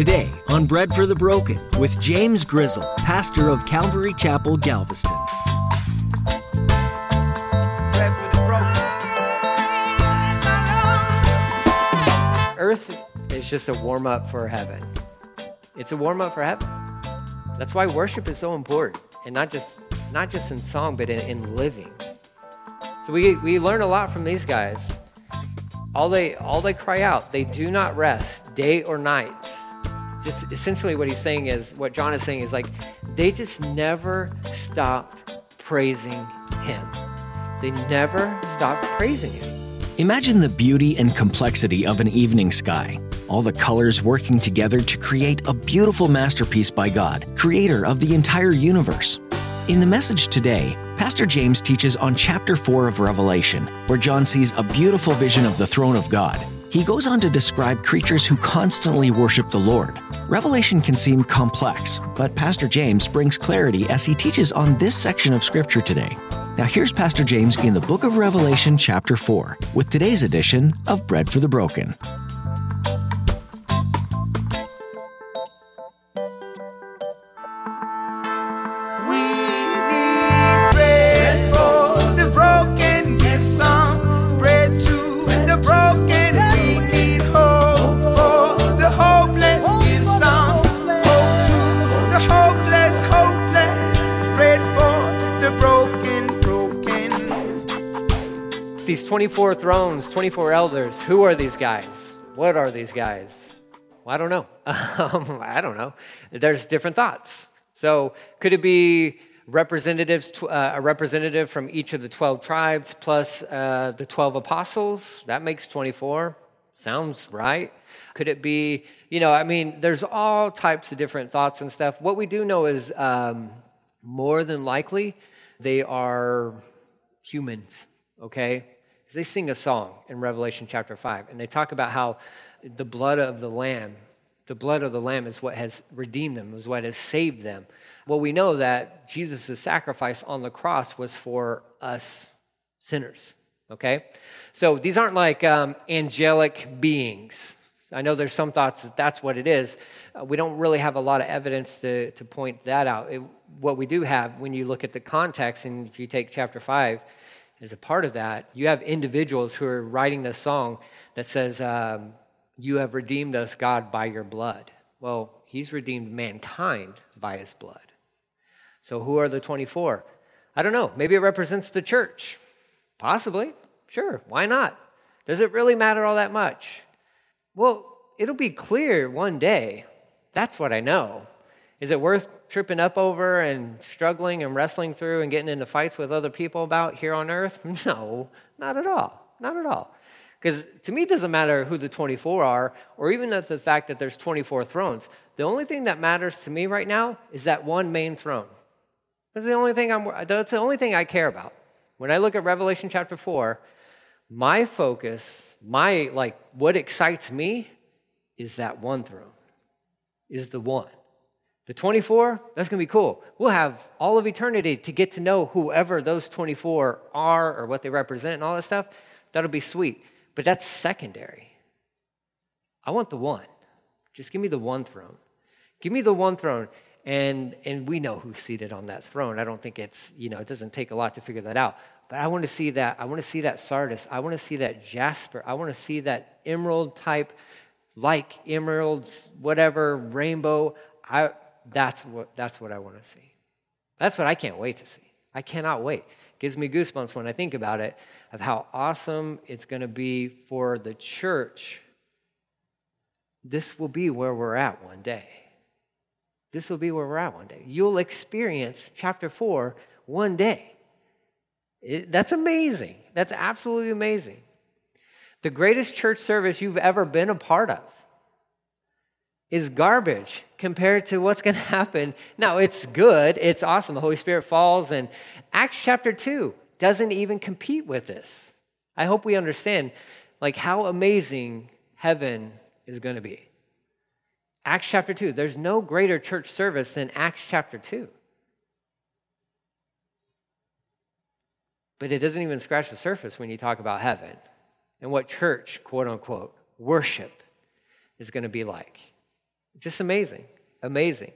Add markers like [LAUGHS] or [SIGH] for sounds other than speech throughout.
Today on Bread for the Broken with James Grizzle, pastor of Calvary Chapel, Galveston. Earth is just a warm up for heaven. It's a warm up for heaven. That's why worship is so important, and not just not just in song, but in, in living. So we we learn a lot from these guys. All they all they cry out, they do not rest day or night just essentially what he's saying is, what John is saying is like, they just never stopped praising him. They never stopped praising him. Imagine the beauty and complexity of an evening sky. All the colors working together to create a beautiful masterpiece by God, creator of the entire universe. In the message today, Pastor James teaches on chapter 4 of Revelation, where John sees a beautiful vision of the throne of God he goes on to describe creatures who constantly worship the Lord. Revelation can seem complex, but Pastor James brings clarity as he teaches on this section of Scripture today. Now, here's Pastor James in the book of Revelation, chapter 4, with today's edition of Bread for the Broken. These 24 thrones, 24 elders, who are these guys? What are these guys? Well, I don't know. [LAUGHS] Um, I don't know. There's different thoughts. So, could it be representatives, uh, a representative from each of the 12 tribes plus uh, the 12 apostles? That makes 24. Sounds right. Could it be, you know, I mean, there's all types of different thoughts and stuff. What we do know is um, more than likely they are humans, okay? is they sing a song in Revelation chapter 5, and they talk about how the blood of the Lamb, the blood of the Lamb is what has redeemed them, is what has saved them. Well, we know that Jesus' sacrifice on the cross was for us sinners, okay? So these aren't like um, angelic beings. I know there's some thoughts that that's what it is. Uh, we don't really have a lot of evidence to, to point that out. It, what we do have, when you look at the context, and if you take chapter 5, as a part of that, you have individuals who are writing this song that says, um, You have redeemed us, God, by your blood. Well, he's redeemed mankind by his blood. So who are the 24? I don't know. Maybe it represents the church. Possibly. Sure. Why not? Does it really matter all that much? Well, it'll be clear one day. That's what I know. Is it worth tripping up over and struggling and wrestling through and getting into fights with other people about here on earth? [LAUGHS] No, not at all. Not at all. Because to me, it doesn't matter who the 24 are, or even the fact that there's 24 thrones. The only thing that matters to me right now is that one main throne. That's the only thing I'm. That's the only thing I care about. When I look at Revelation chapter four, my focus, my like, what excites me, is that one throne, is the one. The 24, that's going to be cool. We'll have all of eternity to get to know whoever those 24 are or what they represent and all that stuff. That'll be sweet. But that's secondary. I want the one. Just give me the one throne. Give me the one throne. And, and we know who's seated on that throne. I don't think it's, you know, it doesn't take a lot to figure that out. But I want to see that. I want to see that sardius. I want to see that jasper. I want to see that emerald type, like emeralds, whatever, rainbow. I, that's what, that's what I want to see. That's what I can't wait to see. I cannot wait. It gives me goosebumps when I think about it of how awesome it's going to be for the church. This will be where we're at one day. This will be where we're at one day. You'll experience chapter 4 one day. It, that's amazing. That's absolutely amazing. The greatest church service you've ever been a part of is garbage compared to what's going [LAUGHS] to happen. Now, it's good, it's awesome. The Holy Spirit falls, and Acts chapter 2 doesn't even compete with this. I hope we understand like how amazing heaven is going to be. Acts chapter 2, there's no greater church service than Acts chapter 2. But it doesn't even scratch the surface when you talk about heaven and what church, quote unquote, worship is going to be like. Just amazing, amazing.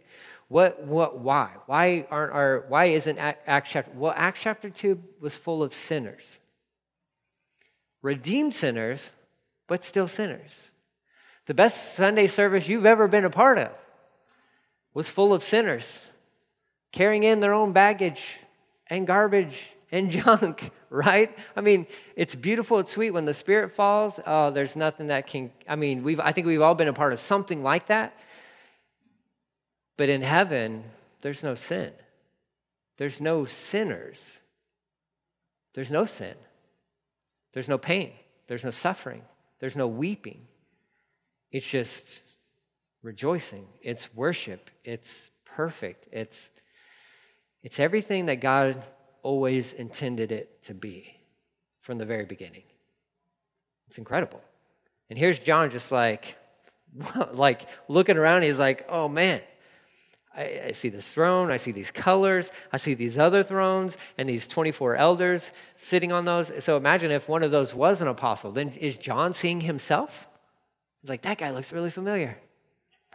What, what, why? Why aren't our, why isn't Acts chapter, well, Acts chapter 2 was full of sinners. Redeemed sinners, but still sinners. The best Sunday service you've ever been a part of was full of sinners carrying in their own baggage and garbage and junk, [LAUGHS] right? I mean, it's beautiful, it's sweet. When the Spirit falls, oh, there's nothing that can, I mean, we've, I think we've all been a part of something like that. But in heaven, there's no sin. There's no sinners. There's no sin. There's no pain. There's no suffering. There's no weeping. It's just rejoicing. It's worship. It's perfect. It's, it's everything that God always intended it to be from the very beginning. It's incredible. And here's John just like, [LAUGHS] like looking around, he's like, oh man, I, I, see this throne, I see these colors, I see these other thrones, and these 24 elders sitting on those. So imagine if one of those was an apostle. Then is John seeing himself? He's like, that guy looks really familiar.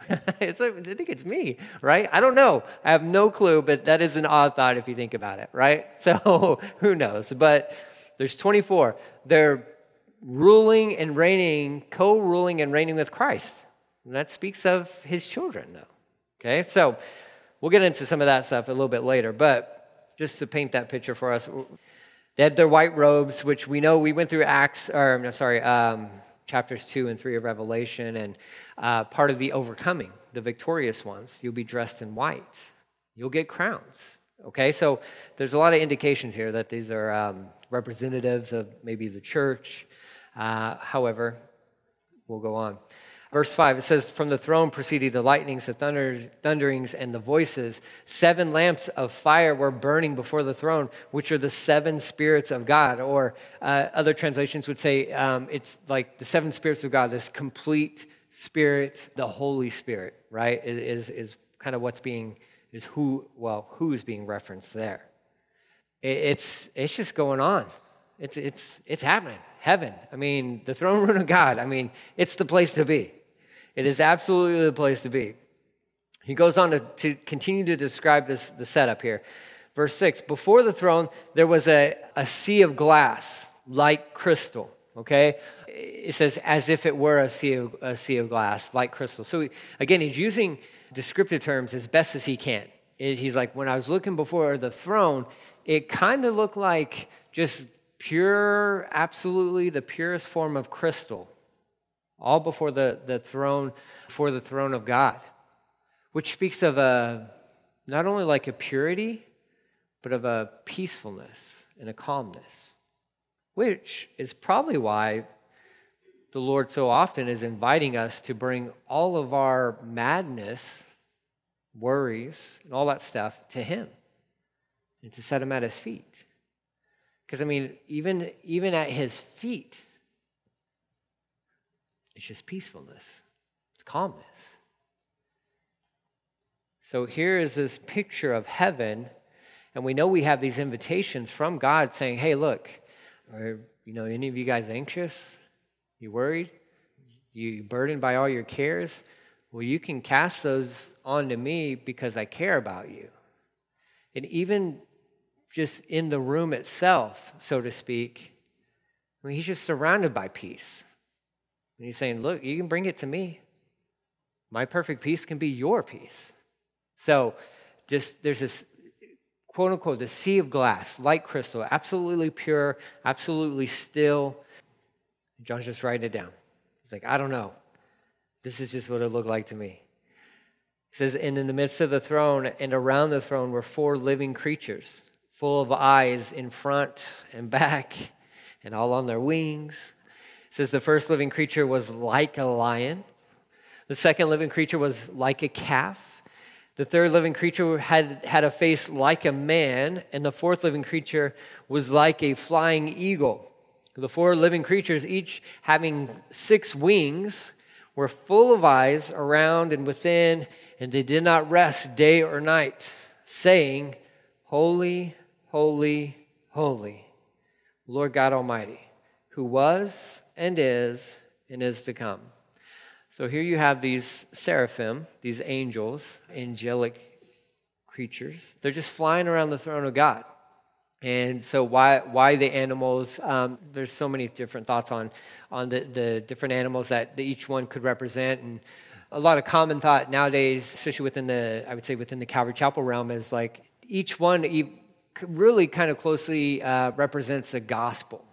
[LAUGHS] it's like, I think it's me, right? I don't know. I have no clue, but that is an odd thought if you think about it, right? [LAUGHS] So who knows? But there's 24. They're ruling and reigning, co ruling and reigning with Christ. And that speaks of his children, though. Okay, so we'll get into some of that stuff a little bit later, but just to paint that picture for us, they had their white robes, which we know we went through Acts, or no, sorry, um, chapters two and three of Revelation, and uh, part of the overcoming, the victorious ones. You'll be dressed in white. You'll get crowns. Okay, so there's a lot of indications here that these are um, representatives of maybe the church. Uh, however, we'll go on. Verse 5, it says, From the throne proceeded the lightnings, the thunders, thunderings, and the voices. Seven lamps of fire were burning before the throne, which are the seven spirits of God. Or uh, other translations would say um, it's like the seven spirits of God, this complete spirit, the Holy Spirit, right? Is, is kind of what's being, is who, well, who's being referenced there. It's, it's just going on. It's, it's, it's happening. Heaven. I mean, the throne [LAUGHS] room of God. I mean, it's the place to be. It is absolutely the place to be. He goes on to, to continue to describe this the setup here. Verse 6 Before the throne, there was a, a sea of glass like crystal. Okay? It says, as if it were a sea of, a sea of glass, like crystal. So, again, he's using descriptive terms as best as he can. It, he's like, when I was looking before the throne, it kind of looked like just pure, absolutely the purest form of crystal all before the, the throne, before the throne of God, which speaks of a not only like a purity, but of a peacefulness and a calmness, which is probably why the Lord so often is inviting us to bring all of our madness, worries, and all that stuff to Him and to set Him at His feet. Because, I mean, even, even at His feet, it's just peacefulness, it's calmness. So here is this picture of heaven, and we know we have these invitations from God saying, hey, look, are you know any of you guys anxious? You worried? You burdened by all your cares? Well, you can cast those onto me because I care about you. And even just in the room itself, so to speak, I mean, he's just surrounded by peace. And he's saying, Look, you can bring it to me. My perfect peace can be your peace. So, just there's this quote unquote, the sea of glass, light crystal, absolutely pure, absolutely still. John's just writing it down. He's like, I don't know. This is just what it looked like to me. He says, And in the midst of the throne and around the throne were four living creatures, full of eyes in front and back, and all on their wings. Says the first living creature was like a lion. The second living creature was like a calf. The third living creature had, had a face like a man. And the fourth living creature was like a flying eagle. The four living creatures, each having six wings, were full of eyes around and within, and they did not rest day or night, saying, Holy, holy, holy, Lord God Almighty, who was and is and is to come. So here you have these seraphim, these angels, angelic creatures. They're just flying around the throne of God. And so, why, why the animals? Um, there's so many different thoughts on, on the, the different animals that each one could represent. And a lot of common thought nowadays, especially within the, I would say within the Calvary Chapel realm, is like each one really kind of closely uh, represents the gospel.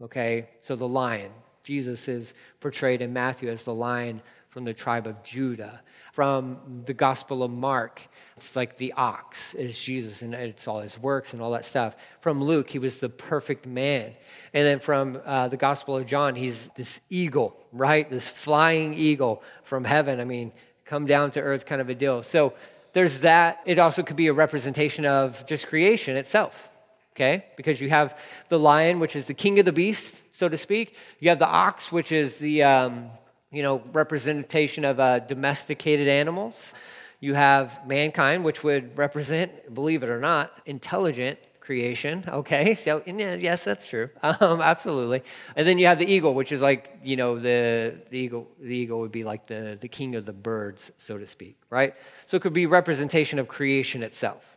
Okay, so the lion, Jesus is portrayed in Matthew as the lion from the tribe of Judah. From the Gospel of Mark, it's like the ox is Jesus and it's all his works and all that stuff. From Luke, he was the perfect man. And then from uh, the Gospel of John, he's this eagle, right? This flying eagle from heaven. I mean, come down to earth kind of a deal. So there's that. It also could be a representation of just creation itself, okay? Because you have the lion, which is the king of the beasts, so to speak. You have the ox, which is the, um, you know, representation of uh, domesticated animals. You have mankind, which would represent, believe it or not, intelligent creation. Okay, so yes, that's true. [LAUGHS] Um, absolutely. And then you have the eagle, which is like you know the the eagle. The eagle would be like the the king of the birds, so to speak, right? So it could be representation of creation itself.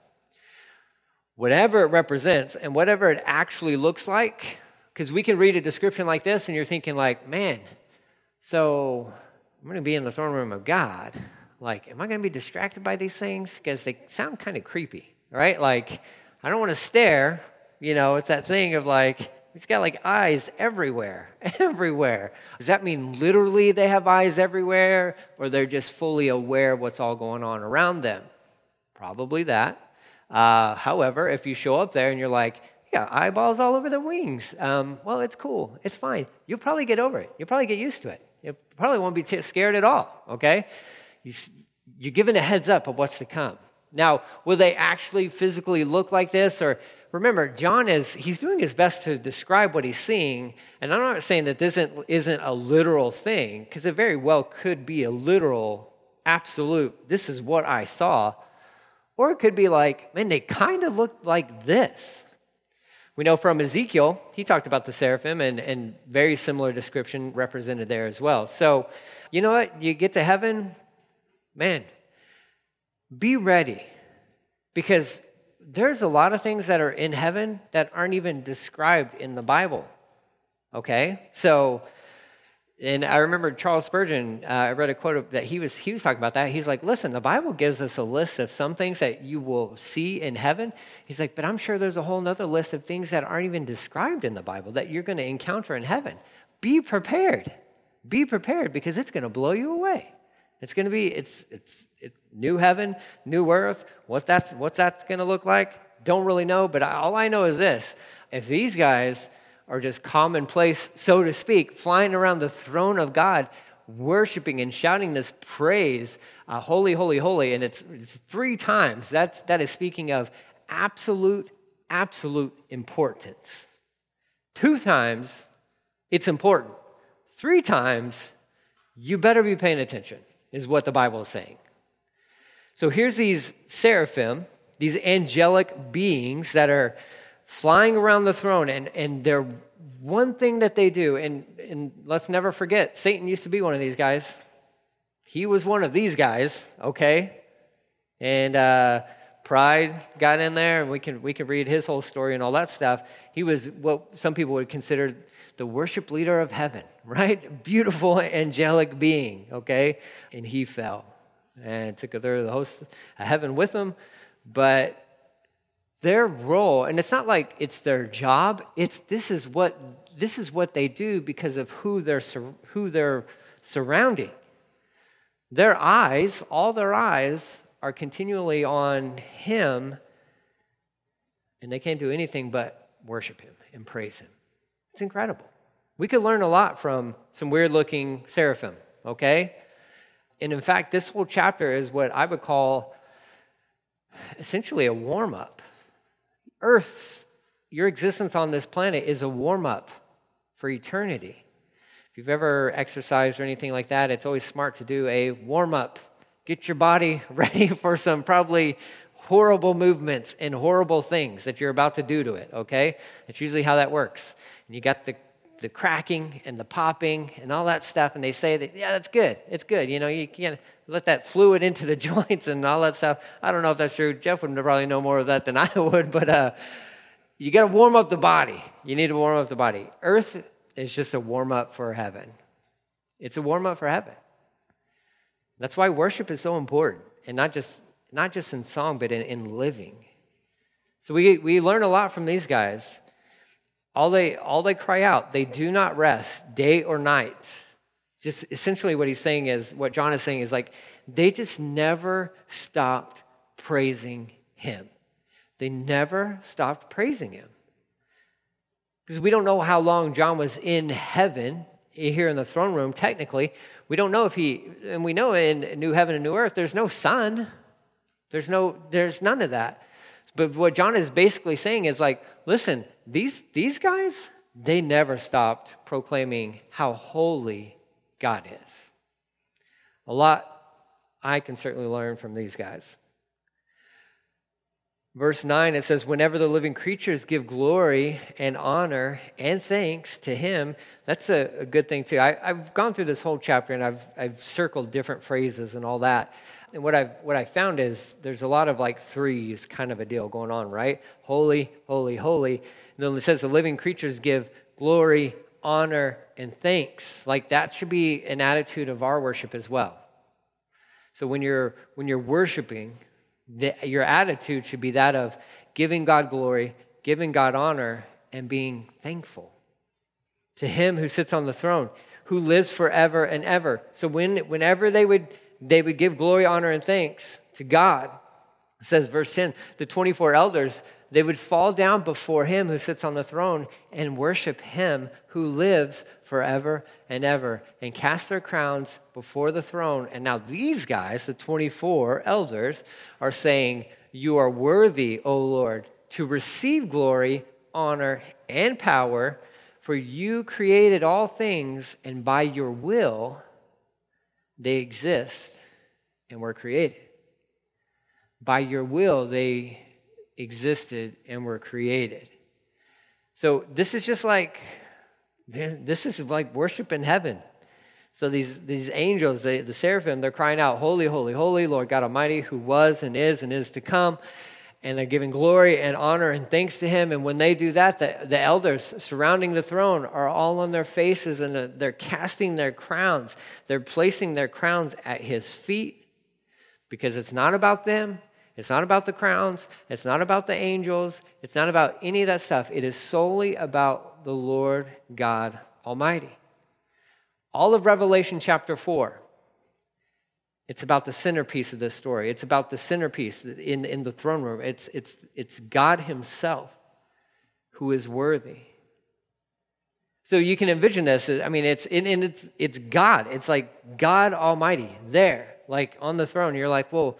Whatever it represents and whatever it actually looks like, because we can read a description like this and you're thinking like, man, so I'm going to be in the throne room of God like, am I going to be distracted by these things? Because they sound kind of creepy, right? Like, I don't want to stare. You know, it's that thing of like, he's got like eyes everywhere, [LAUGHS] everywhere. Does that mean literally they have eyes everywhere, or they're just fully aware of what's all going on around them? Probably that. Uh, however, if you show up there and you're like, yeah, eyeballs all over the wings, um, well, it's cool. It's fine. You'll probably get over it. You'll probably get used to it. You probably won't be t- scared at all, okay? You're given a heads up of what's to come. Now, will they actually physically look like this? Or remember, John is he's doing his best to describe what he's seeing. And I'm not saying that this isn't, isn't a literal thing, because it very well could be a literal, absolute, this is what I saw. Or it could be like, man, they kind of look like this. We know from Ezekiel, he talked about the seraphim and, and very similar description represented there as well. So, you know what? You get to heaven, man, be ready because there's a lot of things that are in heaven that aren't even described in the Bible. Okay? So, and I remember Charles Spurgeon, uh, I read a quote that he was, he was talking about that. He's like, listen, the Bible gives us a list of some things that you will see in heaven. He's like, but I'm sure there's a whole other list of things that aren't even described in the Bible that you're going to encounter in heaven. Be prepared. Be prepared because it's going to blow you away. It's going to be it's it's it, new heaven, new earth. What that's what's that's going to look like? Don't really know, but all I know is this: if these guys are just commonplace, so to speak, flying around the throne of God, worshiping and shouting this praise, uh, holy, holy, holy, and it's, it's three times. That's that is speaking of absolute, absolute importance. Two times, it's important. Three times, you better be paying attention is what the Bible is saying. So here's these seraphim, these angelic beings that are flying around the throne, and, and they're one thing that they do, and, and let's never forget, Satan used to be one of these guys. He was one of these guys, okay? And uh, pride got in there, and we can, we can read his whole story and all that stuff. He was what some people would consider the worship leader of heaven, [LAUGHS] right? Beautiful angelic being, okay? And he fell and took a third of the host of heaven with him. But their role, and it's not like it's their job, it's this is what this is what they do because of who they're who they're surrounding. Their eyes, all their eyes are continually on him, and they can't do anything but worship him and praise him. It's incredible. We could learn a lot from some weird looking seraphim, okay? And in fact, this whole chapter is what I would call essentially a warm up. Earth, your existence on this planet is a warm up for eternity. If you've ever exercised or anything like that, it's always smart to do a warm up. Get your body [LAUGHS] ready for some probably horrible movements and horrible things that you're about to do to it, okay? That's usually how that works. And you got the the cracking and the popping and all that stuff, and they say that, yeah, that's good. It's good. You know, you can't let that fluid into the [LAUGHS] joints and all that stuff. I don't know if that's true. Jeff would probably know more of that than [LAUGHS] I would, but uh, you got to warm up the body. You need to warm up the body. Earth is just a warm up for heaven. It's a warm up for heaven. That's why worship is so important, and not just not just in song, but in, in living. So we, we learn a lot from these guys. All they, all they cry out, they do not rest day or night. Just essentially what he's saying is, what John is saying is like, they just never stopped praising him. They never stopped praising him. Because we don't know how long John was in heaven, eh, here in the throne room, technically. We don't know if he, and we know in new heaven and new earth, there's no sun. There's no, there's none of that. But what John is basically saying is like, listen, these, these guys, they never stopped proclaiming how holy God is. A lot I can certainly learn from these guys. Verse 9, it says, Whenever the living creatures give glory and honor and thanks to him, that's a, a good thing too. I, have gone through this whole chapter and I've, I've circled different phrases and all that. And what I've, what I found is there's a lot of like threes kind of a deal going on, right? Holy, holy, holy. And then it says the living creatures give glory, honor, and thanks. Like that should be an attitude of our worship as well. So when you're, when you're worshiping, the, your attitude should be that of giving God glory, giving God honor, and being thankful to Him who sits on the throne, who lives forever and ever. So when, whenever they would, they would give glory, honor, and thanks to God, says, verse 10, the 24 elders, they would fall down before Him who sits on the throne and worship Him who lives forever and ever and cast their crowns before the throne. And now these guys, the 24 elders, are saying, You are worthy, O Lord, to receive glory, honor, and power, for you created all things, and by your will they exist and were created. By your will they existed and were created. So this is just like this is like worship in heaven. So these, these angels, they, the seraphim, they're crying out, Holy, holy, holy, Lord God Almighty, who was and is and is to come. And they're giving glory and honor and thanks to him. And when they do that, the, the elders surrounding the throne are all on their faces and they're casting their crowns. They're placing their crowns at his feet because it's not about them. It's not about the crowns. It's not about the angels. It's not about any of that stuff. It is solely about the Lord God Almighty. All of Revelation chapter 4, it's about the centerpiece of this story. It's about the centerpiece in, in the throne room. It's, it's, it's God Himself who is worthy. So you can envision this. I mean, it's, and it's, it's God. It's like God Almighty there, like on the throne. You're like, well,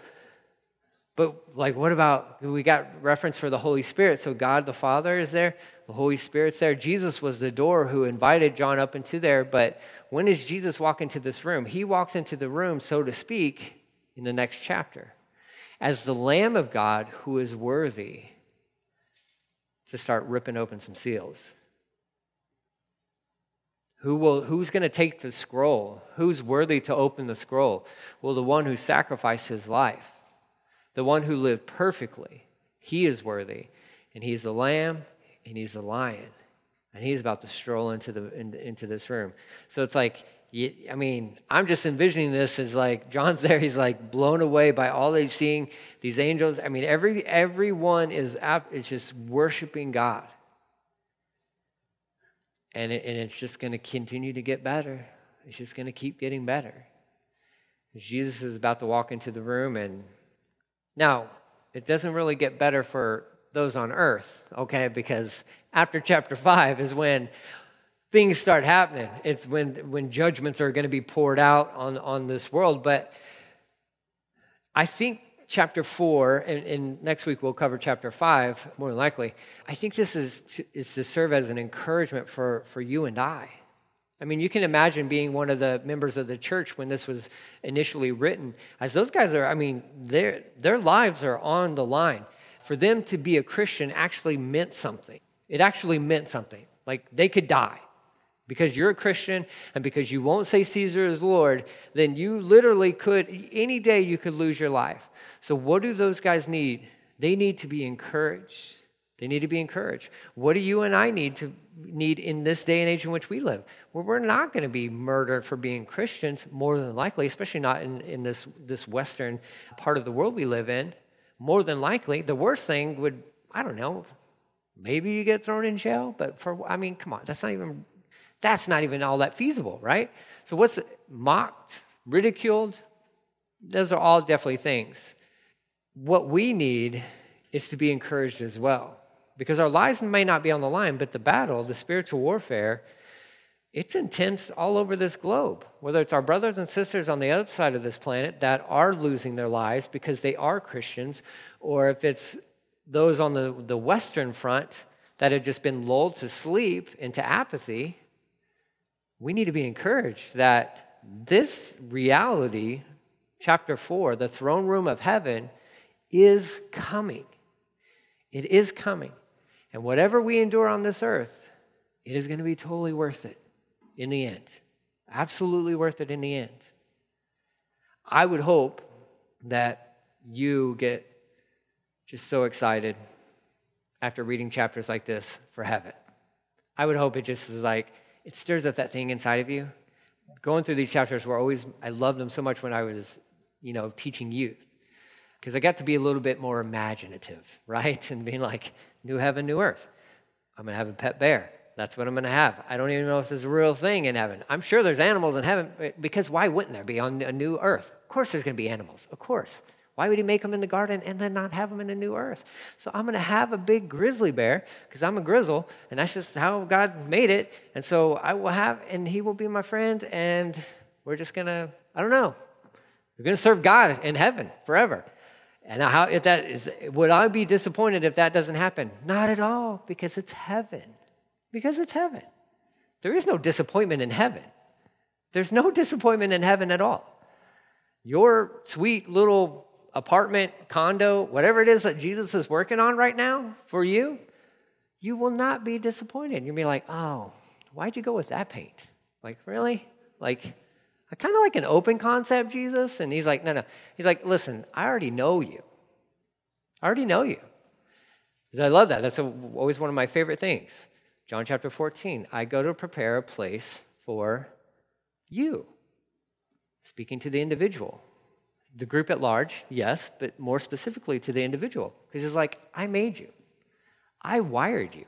but like, what about, we got reference for the Holy Spirit. So God the Father is there. The Holy Spirit's there. Jesus was the door who invited John up into there. But when does Jesus walk into this room? He walks into the room, so to speak, in the next chapter as the Lamb of God who is worthy to start ripping open some seals. Who will, who's going to take the scroll? Who's worthy to open the scroll? Well, the one who sacrificed his life, the one who lived perfectly. He is worthy. And he's the lamb and he's the lion, and he's about to stroll into the in, into this room. So it's like, I mean, I'm just envisioning this as like John's there. He's like blown away by all he's seeing. These angels. I mean, every everyone is is just worshiping God, and it, and it's just going to continue to get better. It's just going to keep getting better. Jesus is about to walk into the room, and now it doesn't really get better for those on earth, okay? Because after chapter 5 is when things start happening. It's when, when judgments are going to be poured out on, on this world. But I think chapter 4, and, and, next week we'll cover chapter 5, more than likely. I think this is to, is to serve as an encouragement for, for you and I. I mean, you can imagine being one of the members of the church when this was initially written, as those guys are, I mean, their, their lives are on the line for them to be a Christian actually meant something. It actually meant something. Like they could die. because you're a Christian and because you won't say Caesar is Lord, then you literally could, any day, you could lose your life. So, what do those guys need? They need to be encouraged. They need to be encouraged. What do you and I need to need in this day and age in which we live? where we're not going to be murdered for being Christians, more than likely, especially not in, in this, this Western part of the world we live in. More than likely, the worst thing would, I don't know, maybe you get thrown in jail, but for, I mean, come on, that's not even, that's not even all that feasible, right? So what's mocked, ridiculed? Those are all definitely things what we need is to be encouraged as well. Because our lives may not be on the line, but the battle, the spiritual warfare, it's intense all over this globe. Whether it's our brothers and sisters on the other side of this planet that are losing their lives because they are Christians, or if it's those on the, the Western front that have just been lulled to sleep into apathy, we need to be encouraged that this reality, chapter 4, the throne room of heaven, is coming. It is coming. And whatever we endure on this earth, it is going to be totally worth it in the end. Absolutely worth it in the end. I would hope that you get just so excited after reading chapters like this for heaven. I would hope it just is like, it stirs up that thing inside of you. Going through these chapters were always, I loved them so much when I was, you know, teaching youth because I got to be a little bit more imaginative, [LAUGHS] right? And being like, new heaven, new earth. I'm going to have a pet bear. That's what I'm going to have. I don't even know if there's a real thing in heaven. I'm sure there's animals in heaven eh, because why wouldn't there be on a new earth? Of course, there's going to be animals. Of course. Why would he make them in the garden and then not have them in a new earth? So I'm going to have a big grizzly bear because I'm a grizzle and that's just how God made it. And so I will have, and he will be my friend, and we're just going to, I don't know, we're going to serve God in heaven forever. And how if that is would I be disappointed if that doesn't happen? Not at all, because it's heaven. Because it's heaven. There is no disappointment in heaven. There's no [LAUGHS] disappointment in heaven at all. Your sweet little apartment, condo, whatever it is that Jesus is working on right now for you, you will not be disappointed. You'll be like, oh, why'd you go with that paint? Like, really? Like, kind of like an open concept, Jesus. And he's like, no, no. He's like, listen, I already know you. I already know you. I love that. That's a, always one of my favorite things. John chapter 14. I go to prepare a place for you. Speaking to the individual. The group at large, yes, but more specifically to the individual. Because he's like, I made you. I wired you.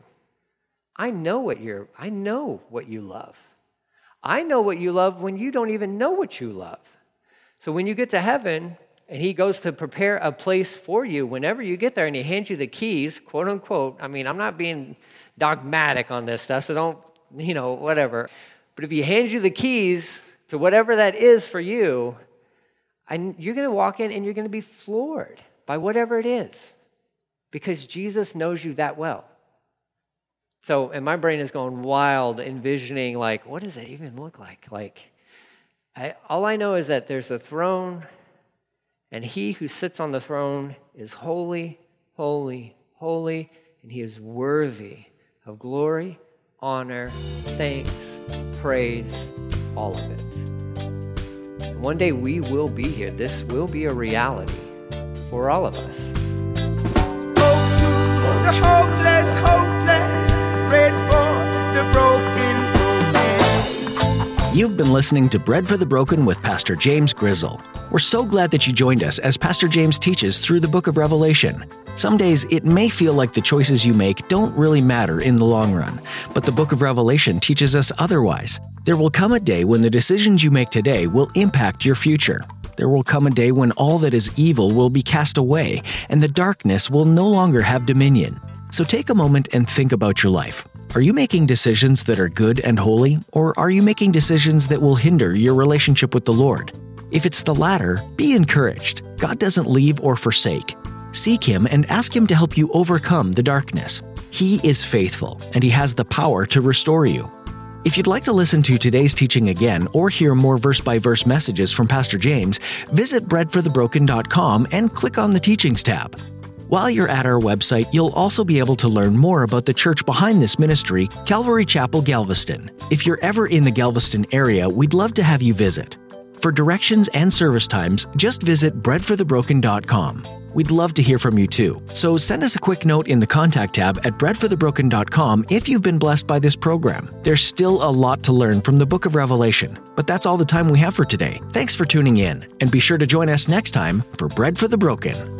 I know what you're, I know what you love. I know what you love when you don't even know what you love. So when you get to heaven and he goes to prepare a place for you, whenever you get there and he hands you the keys, quote unquote, I mean, I'm not being dogmatic on this stuff, so don't, you know, whatever. But if he hands you the keys to whatever that is for you, and you're going to walk in and you're going to be floored by whatever it is because Jesus knows you that well. So, and my brain is going wild, envisioning, like, what does it even look like? Like, I, all I know is that there's a throne, and he who sits on the throne is holy, holy, holy, and he is worthy of glory, honor, thanks, praise, all of it. one day we will be here. This will be a reality for all of us. You've been listening to Bread for the Broken with Pastor James Grizzle. We're so glad that you joined us as Pastor James teaches through the book of Revelation. Some days it may feel like the choices you make don't really matter in the long run, but the book of Revelation teaches us otherwise. There will come a day when the decisions you make today will impact your future. There will come a day when all that is evil will be cast away, and the darkness will no longer have dominion. So take a moment and think about your life. Are you making decisions that are good and holy, or are you making decisions that will hinder your relationship with the Lord? If it's the latter, be encouraged. God doesn't leave or forsake. Seek Him and ask Him to help you overcome the darkness. He is faithful, and He has the power to restore you. If you'd like to listen to today's teaching again or hear more verse by verse messages from Pastor James, visit breadforthebroken.com and click on the Teachings tab. While you're at our website, you'll also be able to learn more about the church behind this ministry, Calvary Chapel Galveston. If you're ever in the Galveston area, we'd love to have you visit. For directions and service times, just visit breadforthebroken.com. We'd love to hear from you too. So send us a quick note in the contact tab at breadforthebroken.com if you've been blessed by this program. There's still a lot to learn from the book of Revelation, but that's all the time we have for today. Thanks for tuning in, and be sure to join us next time for Bread for the Broken.